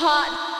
Don't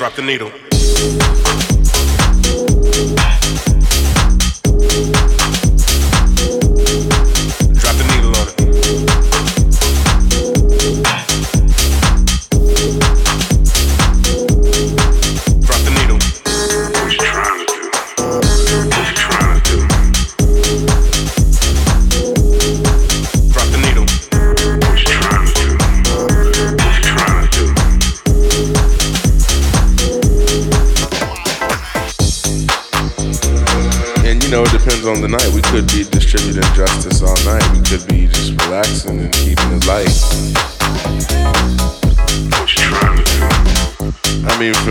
drop the needle.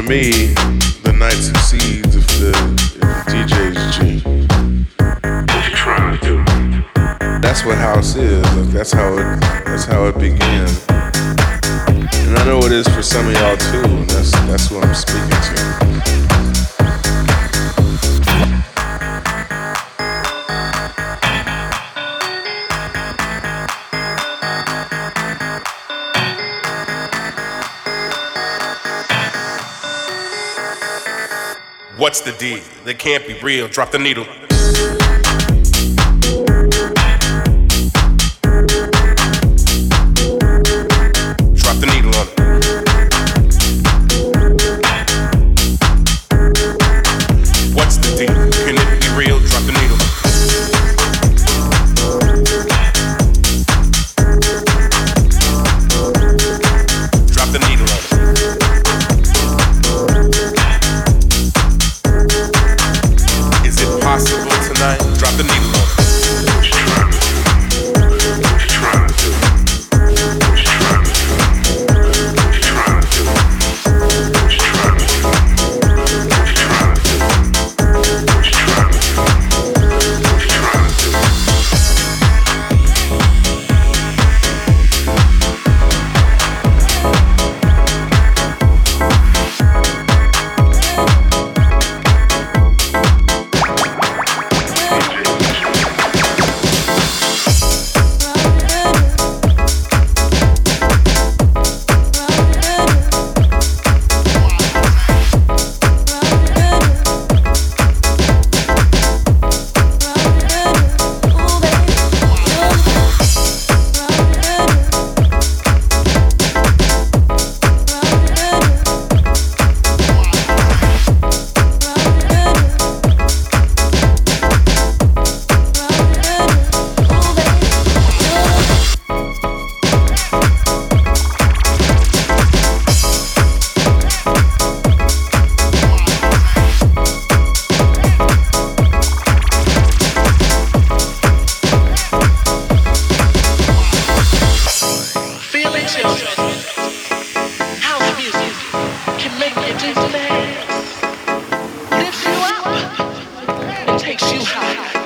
me. what's the deal? They can't be real. Drop the needle. takes you high.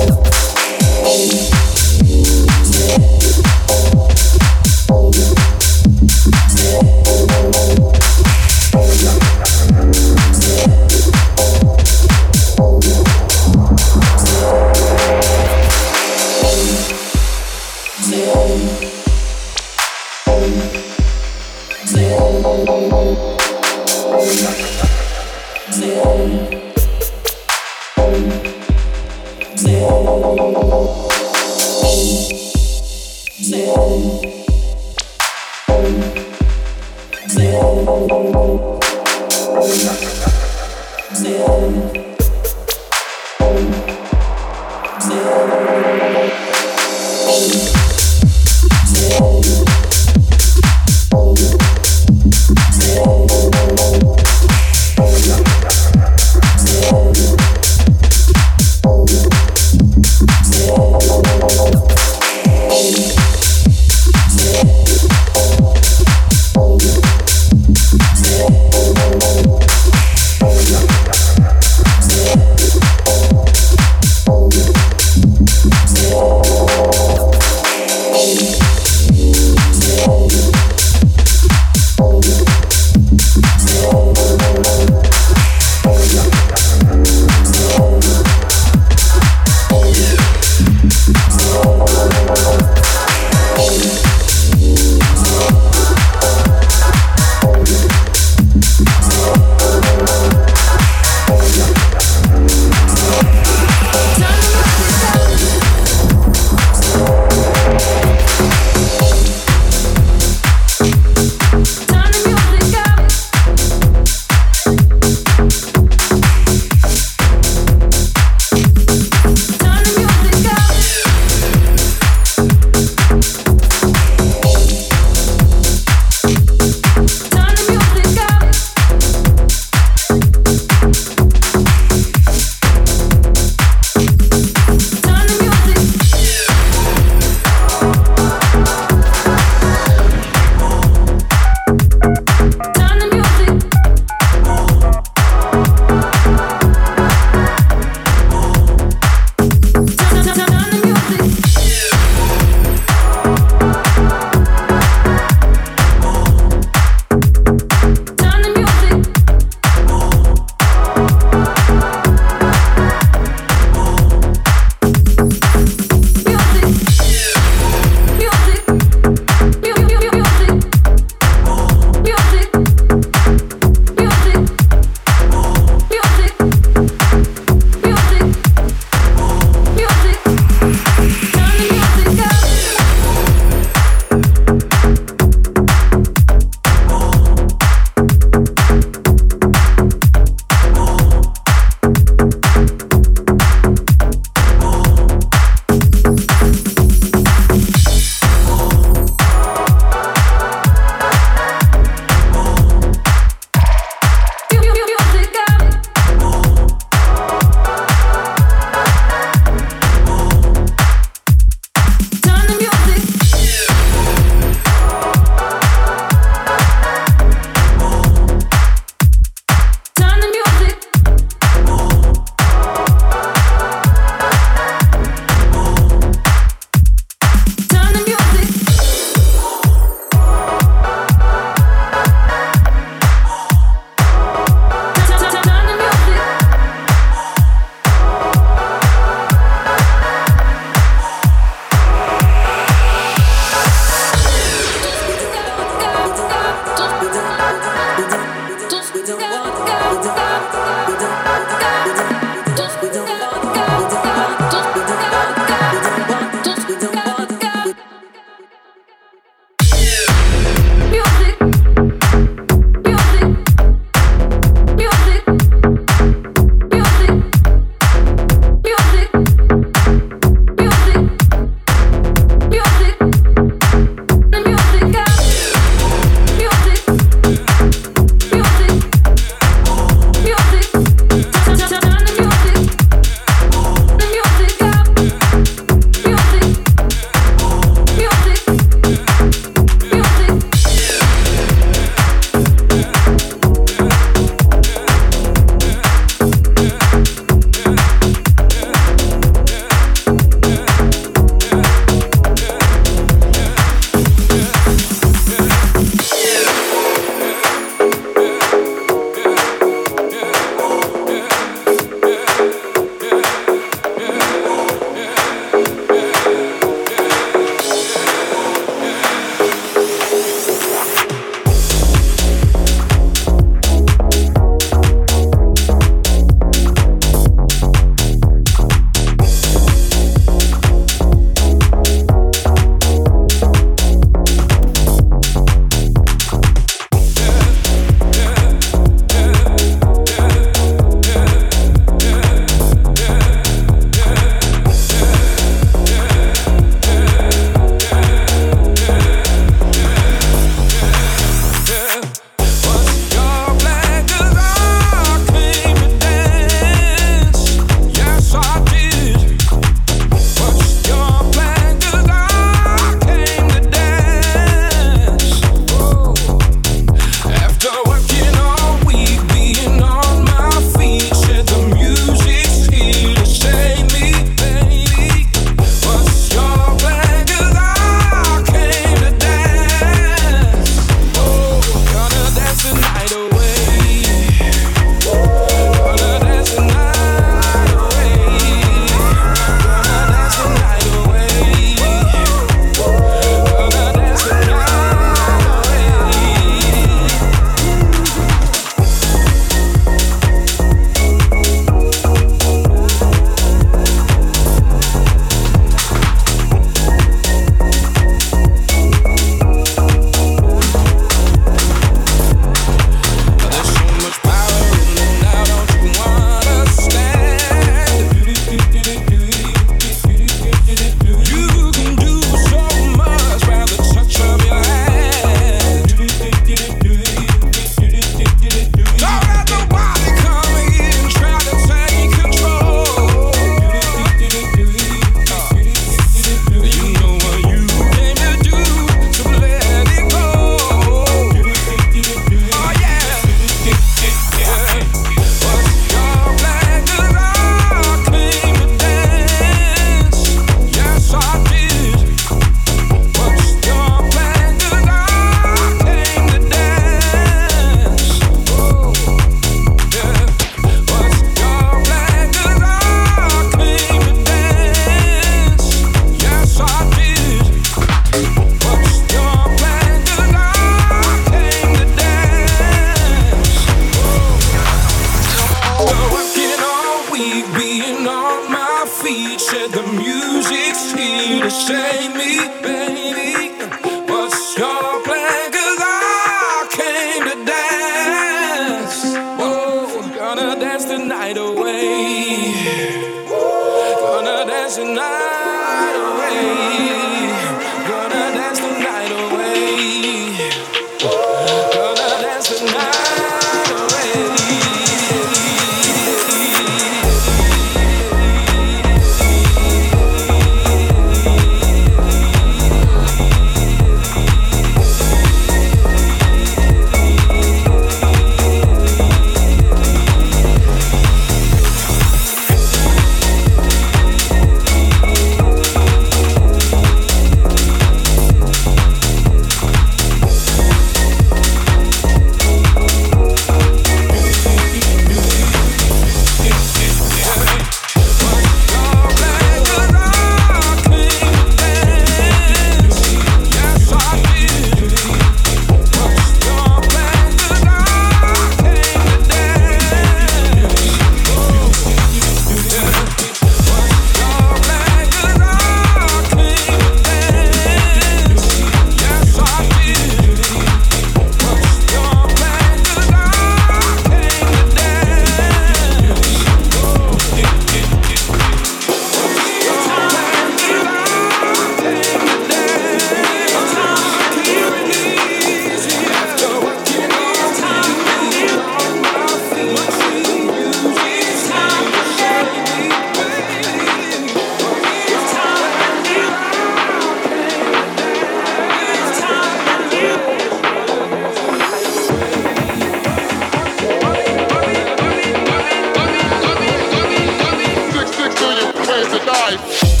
prepared a die.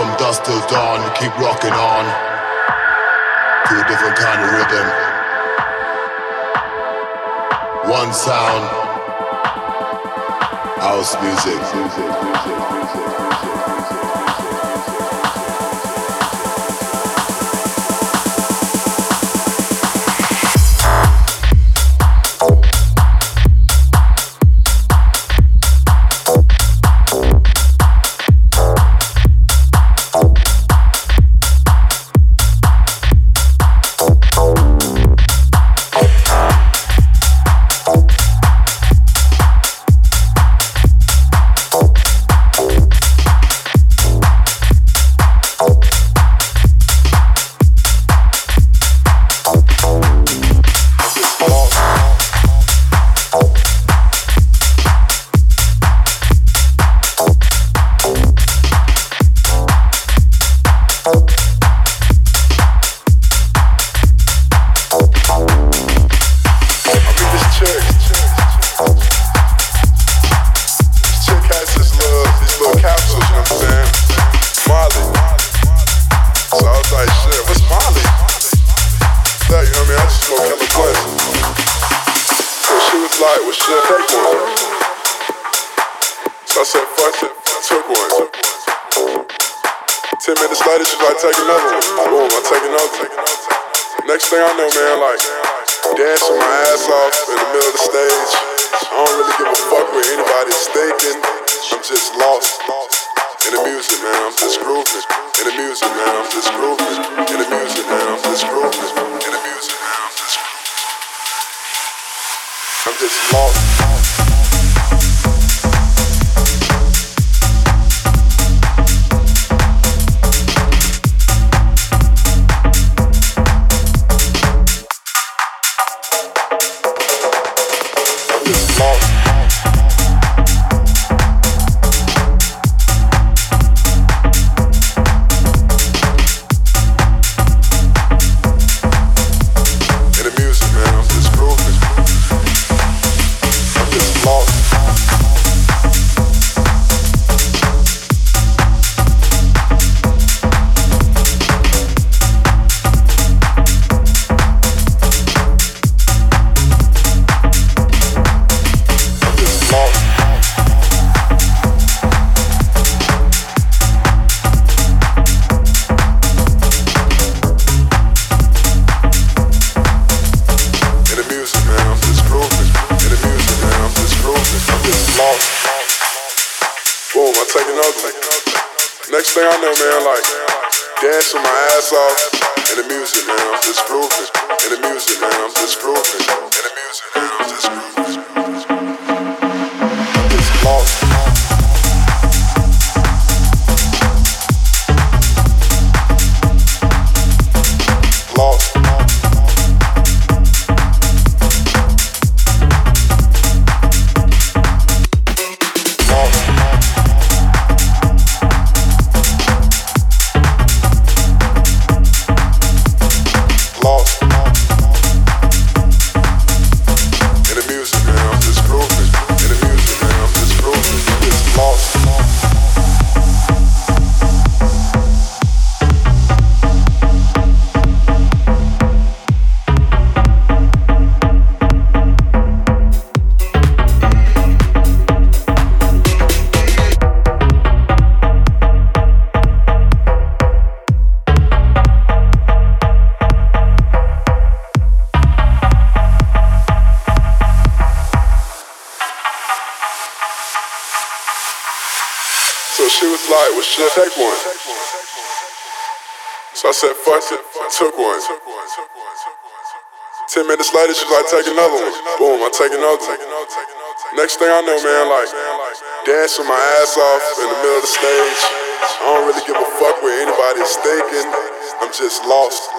From dusk till dawn. Keep rocking on to a different kind of rhythm. One sound, house music. Ten like, take another one. Boom, I take another one. Next thing I know, man, like, dancing my ass off in the middle of the stage. I don't really give a fuck what anybody's thinking. I'm just lost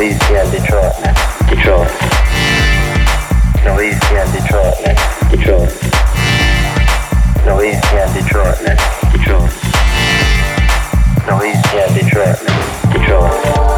Louisiana, Detroit, Detroit. Louisiana, Detroit, Detroit. Louisiana, Detroit, Detroit. Louisiana, Detroit, Detroit.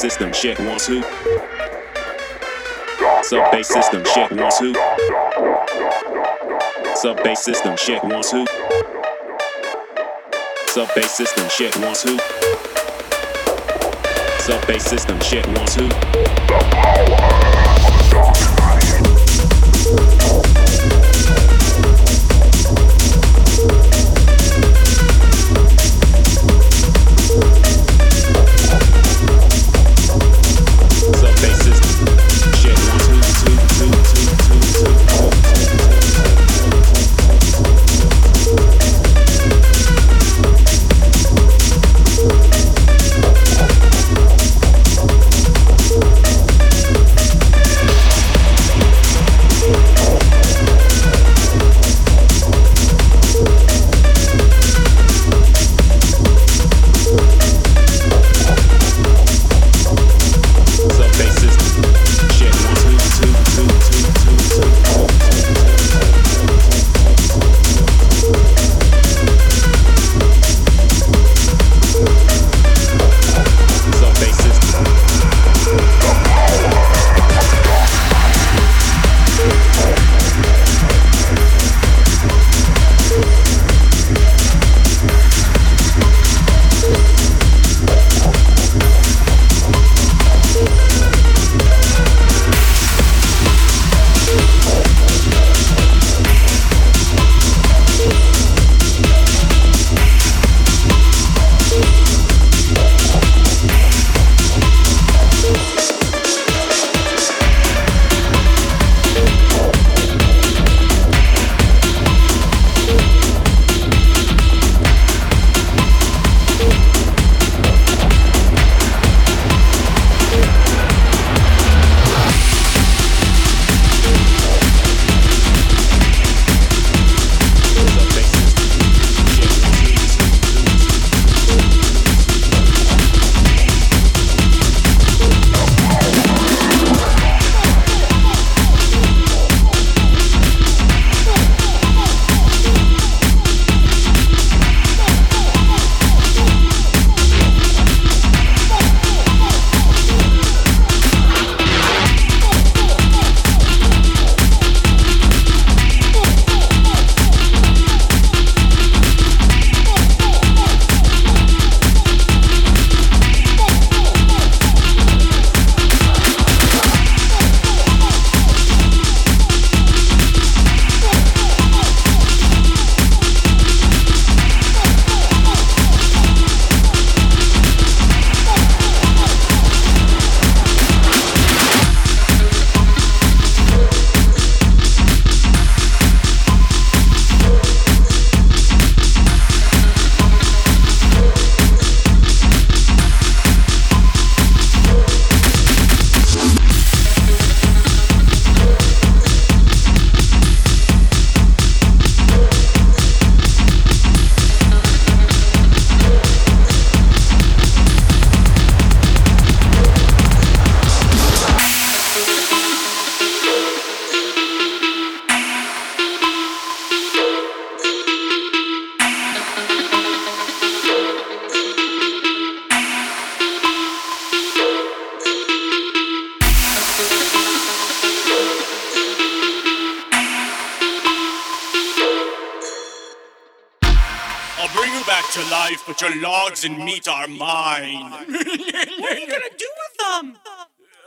system shit wants who? Sub bass system shit wants who? Sub bass system shit wants who? Sub bass system shit wants who? Sub bass system shit wants who? The power of the dark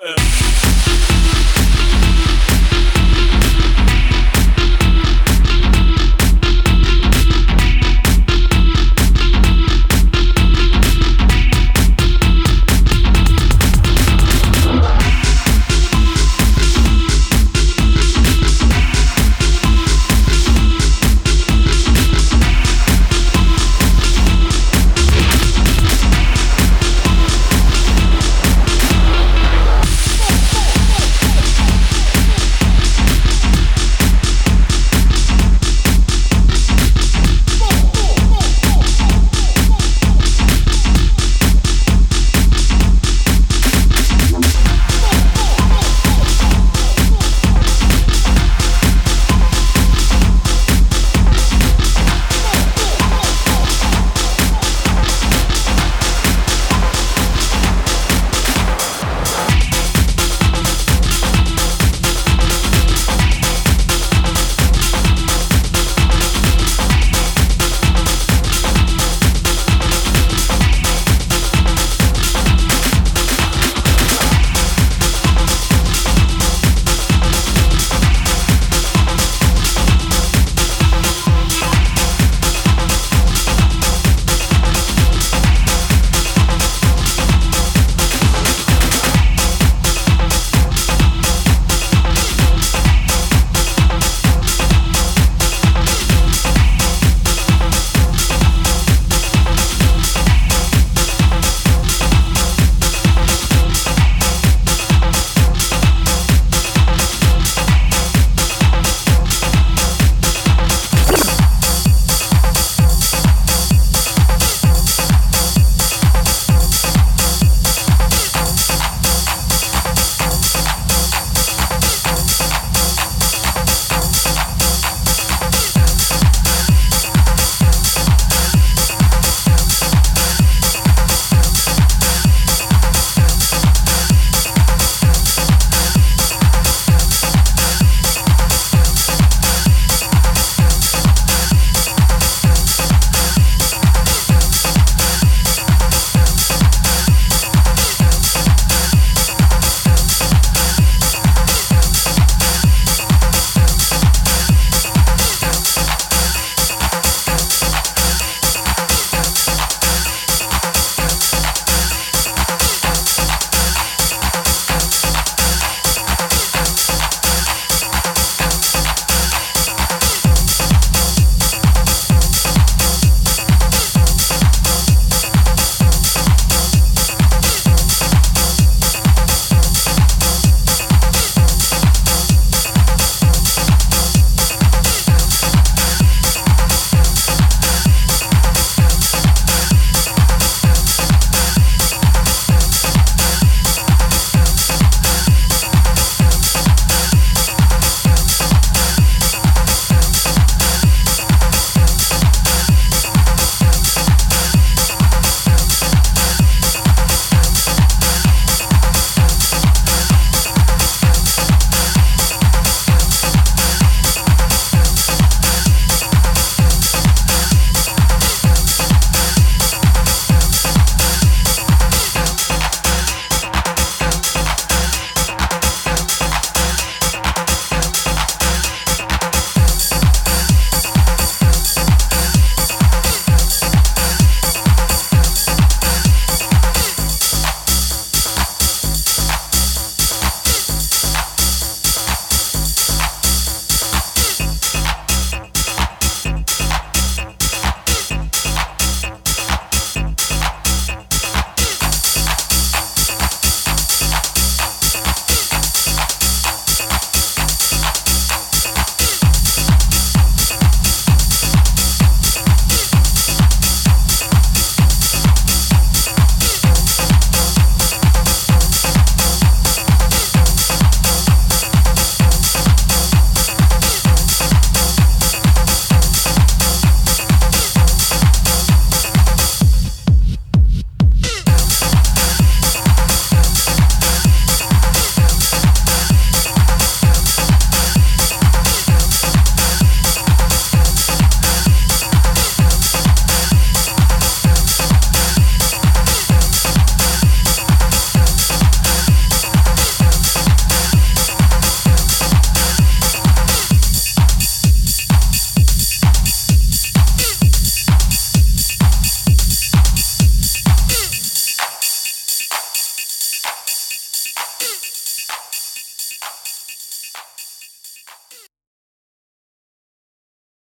Uh.